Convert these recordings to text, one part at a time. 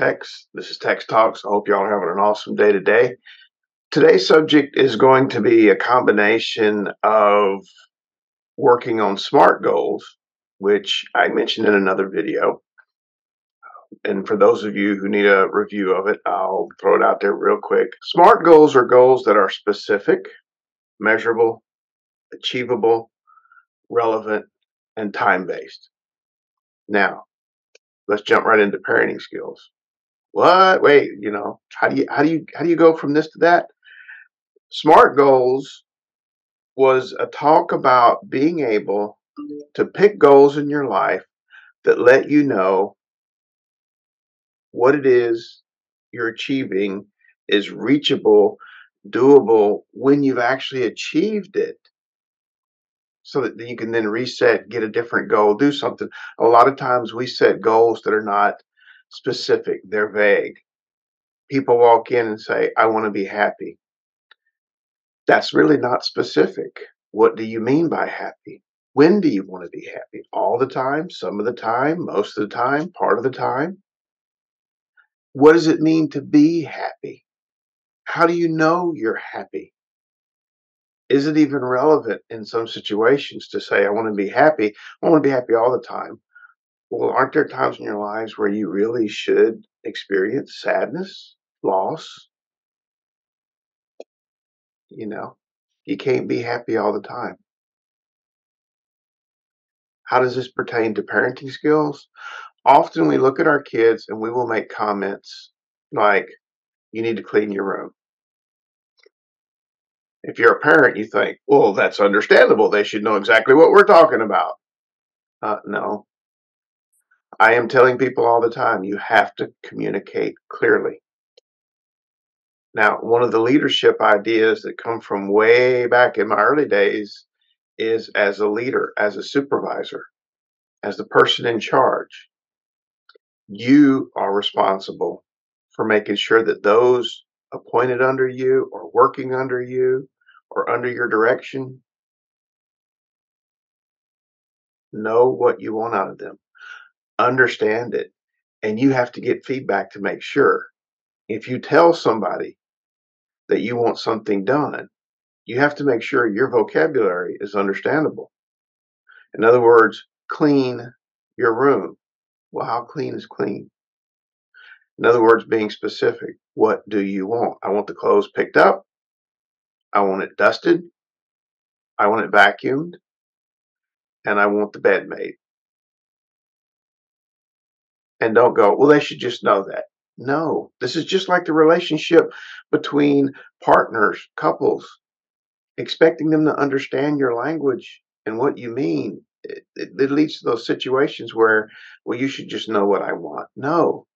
Tex. This is Tex Talks. I hope y'all are having an awesome day today. Today's subject is going to be a combination of working on SMART goals, which I mentioned in another video. And for those of you who need a review of it, I'll throw it out there real quick. SMART goals are goals that are specific, measurable, achievable, relevant, and time based. Now, let's jump right into parenting skills. What? Wait, you know, how do you how do you how do you go from this to that? Smart goals was a talk about being able to pick goals in your life that let you know what it is you're achieving is reachable, doable when you've actually achieved it so that you can then reset, get a different goal, do something. A lot of times we set goals that are not specific, they're vague. People walk in and say, I want to be happy. That's really not specific. What do you mean by happy? When do you want to be happy? All the time, some of the time, most of the time, part of the time? What does it mean to be happy? How do you know you're happy? is it even relevant in some situations to say, I want to be happy? I want to be happy all the time. Well, aren't there times in your lives where you really should experience sadness, loss? You know, you can't be happy all the time. How does this pertain to parenting skills? Often we look at our kids and we will make comments like, you need to clean your room if you're a parent, you think, well, that's understandable. They should know exactly what we're talking about. Uh, no. I am telling people all the time you have to communicate clearly. Now, one of the leadership ideas that come from way back in my early days is as a leader, as a supervisor, as the person in charge, you are responsible for making sure that those appointed under you or working under you or under your direction know what you want out of them understand it and you have to get feedback to make sure if you tell somebody that you want something done you have to make sure your vocabulary is understandable in other words clean your room well how clean is clean in other words, being specific. What do you want? I want the clothes picked up. I want it dusted. I want it vacuumed. And I want the bed made. And don't go, well, they should just know that. No, this is just like the relationship between partners, couples, expecting them to understand your language and what you mean. It, it, it leads to those situations where, well, you should just know what I want. No,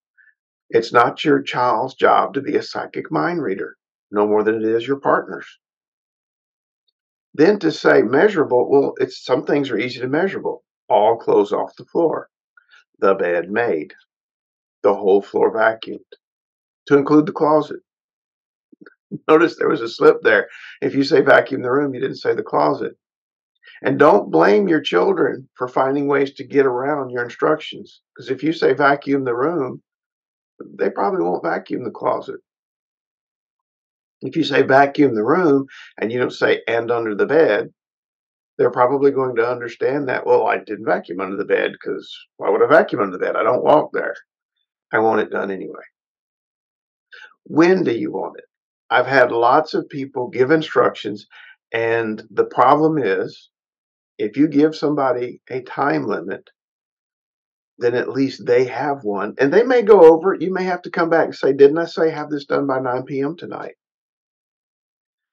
it's not your child's job to be a psychic mind reader, no more than it is your partner's. Then to say measurable, well, it's some things are easy to measurable. All clothes off the floor, the bed made, the whole floor vacuumed, to include the closet. Notice there was a slip there. If you say vacuum the room, you didn't say the closet. And don't blame your children for finding ways to get around your instructions. Because if you say vacuum the room, they probably won't vacuum the closet. If you say vacuum the room and you don't say and under the bed, they're probably going to understand that, well, I didn't vacuum under the bed because why would I vacuum under the bed? I don't walk there. I want it done anyway. When do you want it? I've had lots of people give instructions, and the problem is if you give somebody a time limit, then at least they have one. And they may go over. You may have to come back and say, Didn't I say have this done by 9 p.m. tonight?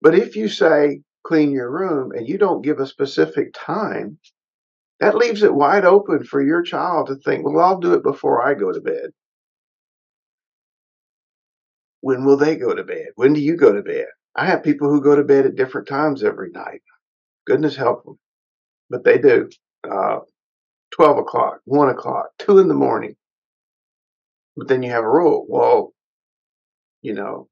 But if you say clean your room and you don't give a specific time, that leaves it wide open for your child to think, Well, I'll do it before I go to bed. When will they go to bed? When do you go to bed? I have people who go to bed at different times every night. Goodness help them. But they do. Uh, 12 o'clock, 1 o'clock, 2 in the morning. But then you have a rule. Well, you know,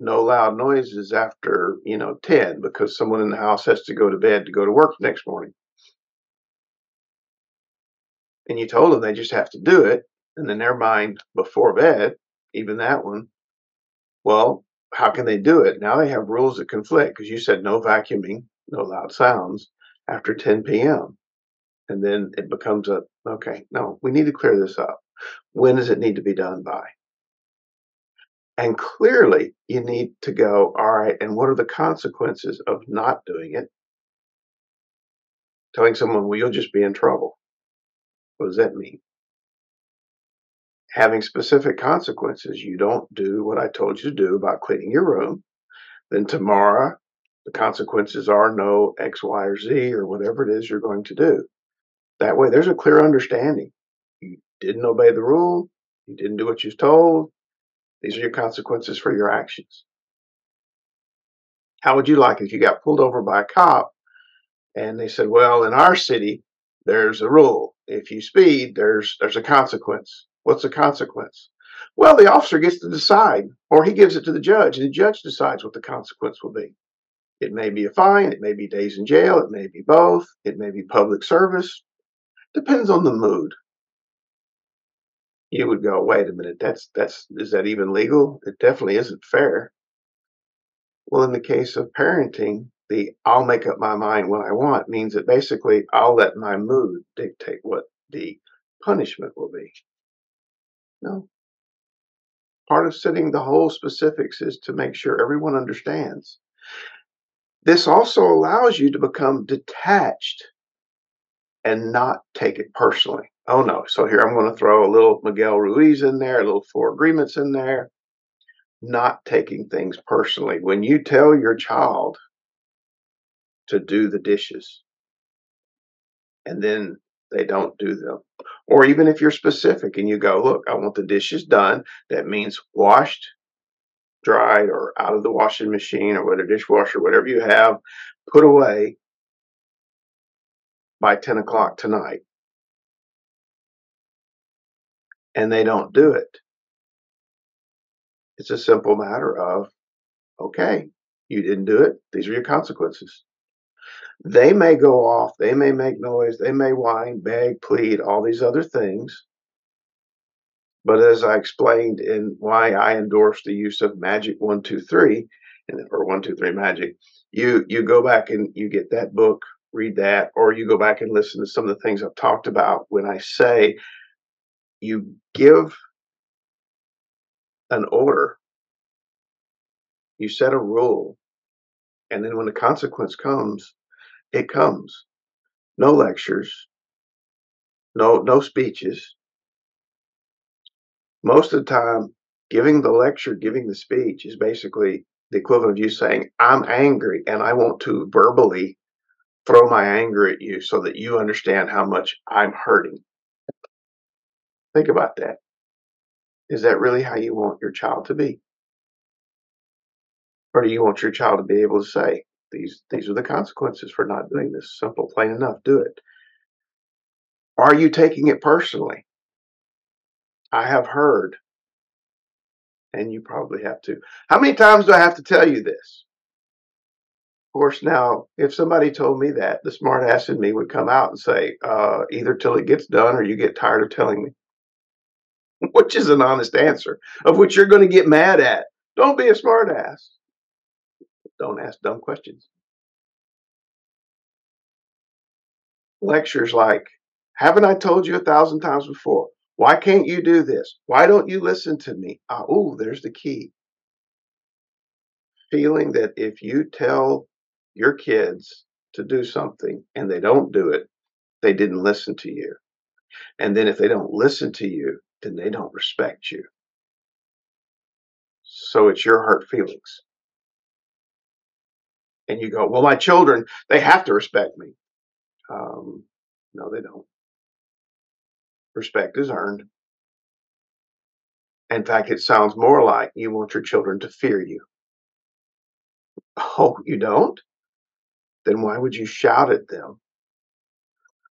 no loud noises after, you know, 10 because someone in the house has to go to bed to go to work the next morning. And you told them they just have to do it. and in their mind before bed, even that one, well, how can they do it? Now they have rules that conflict because you said no vacuuming, no loud sounds after 10 p.m. And then it becomes a, okay, no, we need to clear this up. When does it need to be done by? And clearly, you need to go, all right, and what are the consequences of not doing it? Telling someone, well, you'll just be in trouble. What does that mean? Having specific consequences. You don't do what I told you to do about cleaning your room. Then tomorrow, the consequences are no X, Y, or Z, or whatever it is you're going to do. That way, there's a clear understanding. You didn't obey the rule, you didn't do what you was told. These are your consequences for your actions. How would you like if you got pulled over by a cop and they said, "Well, in our city, there's a rule. If you speed, there's there's a consequence. What's the consequence?" Well, the officer gets to decide, or he gives it to the judge, and the judge decides what the consequence will be. It may be a fine, it may be days in jail, it may be both, it may be public service. Depends on the mood. You would go, wait a minute, that's that's is that even legal? It definitely isn't fair. Well, in the case of parenting, the I'll make up my mind when I want means that basically I'll let my mood dictate what the punishment will be. No. Part of setting the whole specifics is to make sure everyone understands. This also allows you to become detached and not take it personally. Oh no, so here I'm going to throw a little Miguel Ruiz in there, a little four agreements in there, not taking things personally. When you tell your child to do the dishes and then they don't do them, or even if you're specific and you go, look, I want the dishes done, that means washed, dried, or out of the washing machine or whatever dishwasher, whatever you have, put away by 10 o'clock tonight and they don't do it. It's a simple matter of, okay, you didn't do it. These are your consequences. They may go off, they may make noise, they may whine, beg, plead, all these other things. But as I explained in why I endorse the use of Magic One Two Three, or One Two Three Magic, you you go back and you get that book read that, or you go back and listen to some of the things I've talked about when I say you give an order, you set a rule, and then when the consequence comes, it comes. No lectures, no no speeches. Most of the time, giving the lecture, giving the speech is basically the equivalent of you saying, I'm angry and I want to verbally throw my anger at you so that you understand how much I'm hurting. Think about that. Is that really how you want your child to be? Or do you want your child to be able to say, these, these are the consequences for not doing this? Simple, plain enough, do it. Are you taking it personally? I have heard, and you probably have too. How many times do I have to tell you this? Of course, now if somebody told me that, the smart ass in me would come out and say, uh, either till it gets done or you get tired of telling me. which is an honest answer, of which you're going to get mad at. Don't be a smart ass. Don't ask dumb questions. Lectures like, haven't I told you a thousand times before? Why can't you do this? Why don't you listen to me? Oh, there's the key. Feeling that if you tell your kids to do something and they don't do it, they didn't listen to you. And then if they don't listen to you, then they don't respect you. So it's your hurt feelings. And you go, well, my children, they have to respect me. Um, no, they don't. Respect is earned. In fact, it sounds more like you want your children to fear you. Oh, you don't? then why would you shout at them?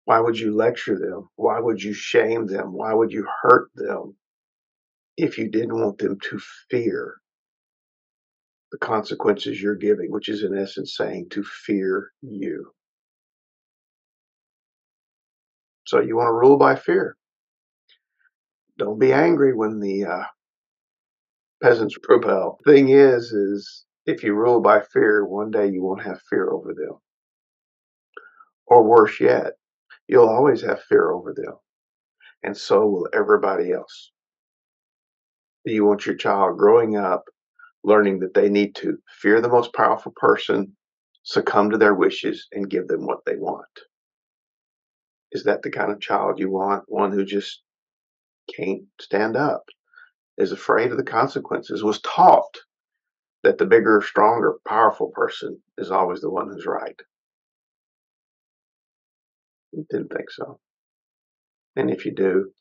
Why would you lecture them? Why would you shame them? Why would you hurt them if you didn't want them to fear the consequences you're giving, which is in essence saying to fear you? So you want to rule by fear. don't be angry when the uh, peasants rebel. Thing is, is if you rule by fear, one day you won't have fear over them. Or worse yet, you'll always have fear over them. And so will everybody else. Do you want your child growing up learning that they need to fear the most powerful person, succumb to their wishes, and give them what they want. Is that the kind of child you want? One who just can't stand up, is afraid of the consequences, was taught that the bigger, stronger, powerful person is always the one who's right. Didn't think so. And if you do,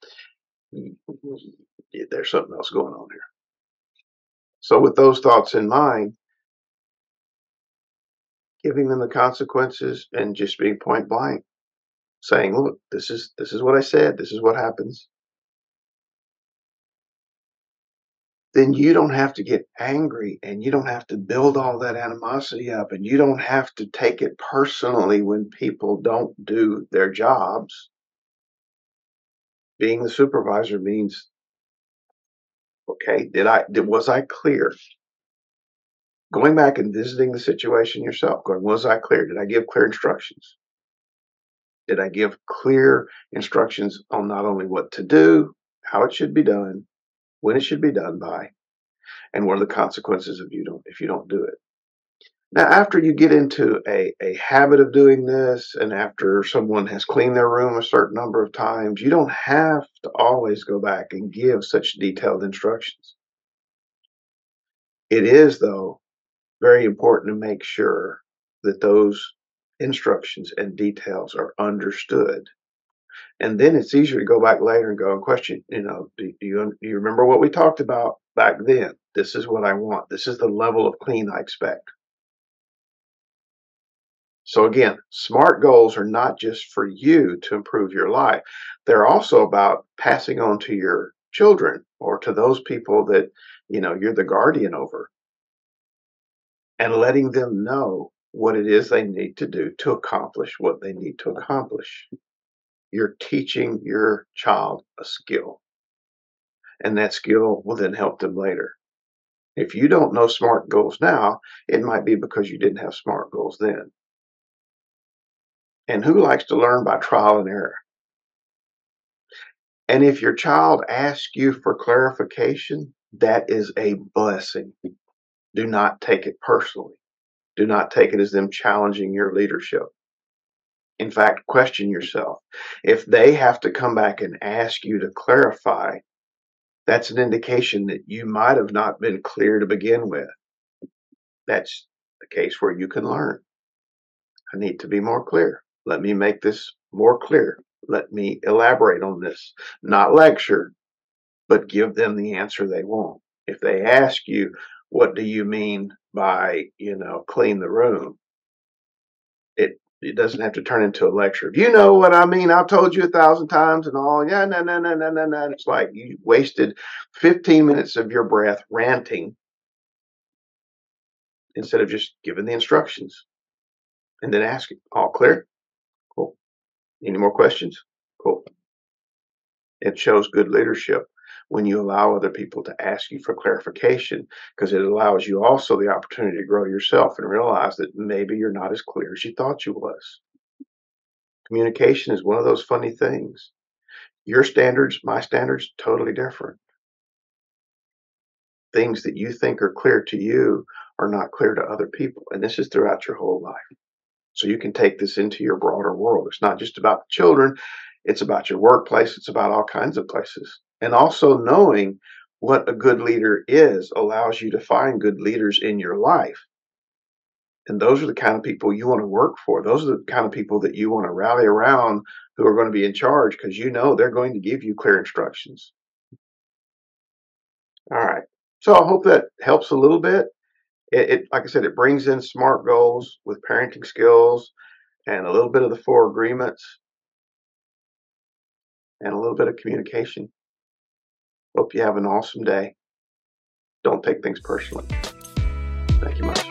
there's something else going on here. So, with those thoughts in mind, giving them the consequences and just being point blank, saying, "Look, this is this is what I said. This is what happens." Then you don't have to get angry and you don't have to build all that animosity up and you don't have to take it personally when people don't do their jobs. Being the supervisor means Okay, did I did was I clear? Going back and visiting the situation yourself, going, was I clear? Did I give clear instructions? Did I give clear instructions on not only what to do, how it should be done, when it should be done by, and what are the consequences if you don't if you don't do it? Now, after you get into a, a habit of doing this, and after someone has cleaned their room a certain number of times, you don't have to always go back and give such detailed instructions. It is, though, very important to make sure that those instructions and details are understood. And then it's easier to go back later and go and question, you know, do, do you, do you remember what we talked about back then? This is what I want. This is the level of clean I expect. So again, SMART goals are not just for you to improve your life. They're also about passing on to your children or to those people that, you know, you're the guardian over and letting them know what it is they need to do to accomplish what they need to accomplish. You're teaching your child a skill, and that skill will then help them later. If you don't know SMART goals now, it might be because you didn't have SMART goals then. And who likes to learn by trial and error? And if your child asks you for clarification, that is a blessing. Do not take it personally. Do not take it as them challenging your leadership. In fact, question yourself. If they have to come back and ask you to clarify, that's an indication that you might have not been clear to begin with. That's the case where you can learn. I need to be more clear. Let me make this more clear. Let me elaborate on this. Not lecture, but give them the answer they want. If they ask you, what do you mean by, you know, clean the room? It doesn't have to turn into a lecture. You know what I mean, I've told you a thousand times and all. Yeah, no, no, no, no, no, no. It's like you wasted 15 minutes of your breath ranting instead of just giving the instructions and then asking, all clear? Cool. Any more questions? Cool. It shows good leadership when you allow other people to ask you for clarification because it allows you also the opportunity to grow yourself and realize that maybe you're not as clear as you thought you was. Communication is one of those funny things. Your standards, my standards, totally different. Things that you think are clear to you are not clear to other people. And this is throughout your whole life. So you can take this into your broader world. It's not just about children, it's about your workplace, it's about all kinds of places. And also knowing what a good leader is allows you to find good leaders in your life. And those are the kind of people you want to work for. Those are the kind of people that you want to rally around who are going to be in charge because you know they're going to give you clear instructions. All right. So I hope that helps a little bit it, it, like I said, it brings in SMART goals with parenting skills and a little bit of the four agreements and a little bit of communication. Hope you have an awesome day. Don't take things personally. Thank you, Mike.